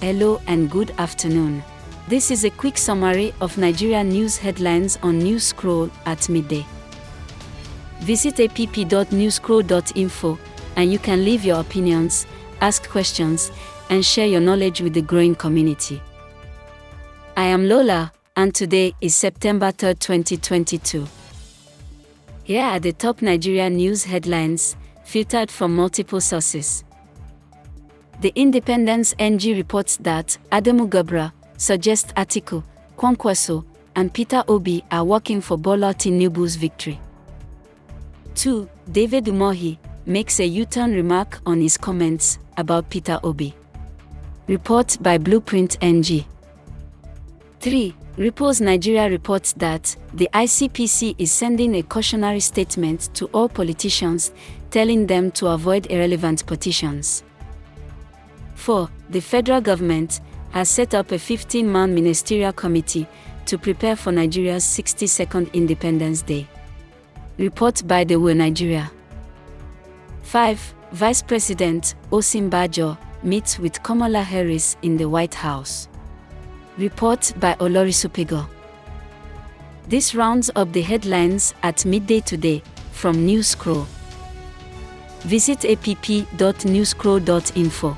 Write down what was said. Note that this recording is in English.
hello and good afternoon. This is a quick summary of Nigeria news headlines on News Scroll at midday. Visit app.newscroll.info and you can leave your opinions, ask questions, and share your knowledge with the growing community. I am Lola, and today is September 3, 2022. Here are the top Nigeria news headlines, filtered from multiple sources. The Independence NG reports that Adamu Garba suggests Atiku, Kwankwaso, and Peter Obi are working for Bola Tinubu's victory. 2. David Umahi makes a U-turn remark on his comments about Peter Obi. Report by Blueprint NG. 3. Ripples Nigeria reports that the ICPC is sending a cautionary statement to all politicians, telling them to avoid irrelevant petitions. 4. The federal government has set up a 15 man ministerial committee to prepare for Nigeria's 62nd Independence Day. Report by the Way Nigeria. 5. Vice President Osinbajo meets with Kamala Harris in the White House. Report by Olori Supagal. This rounds up the headlines at midday today from News Scroll. Visit app.newscroll.info.